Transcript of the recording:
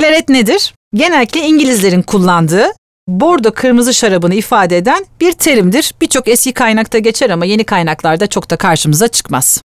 Klaret nedir? Genellikle İngilizlerin kullandığı bordo kırmızı şarabını ifade eden bir terimdir. Birçok eski kaynakta geçer ama yeni kaynaklarda çok da karşımıza çıkmaz.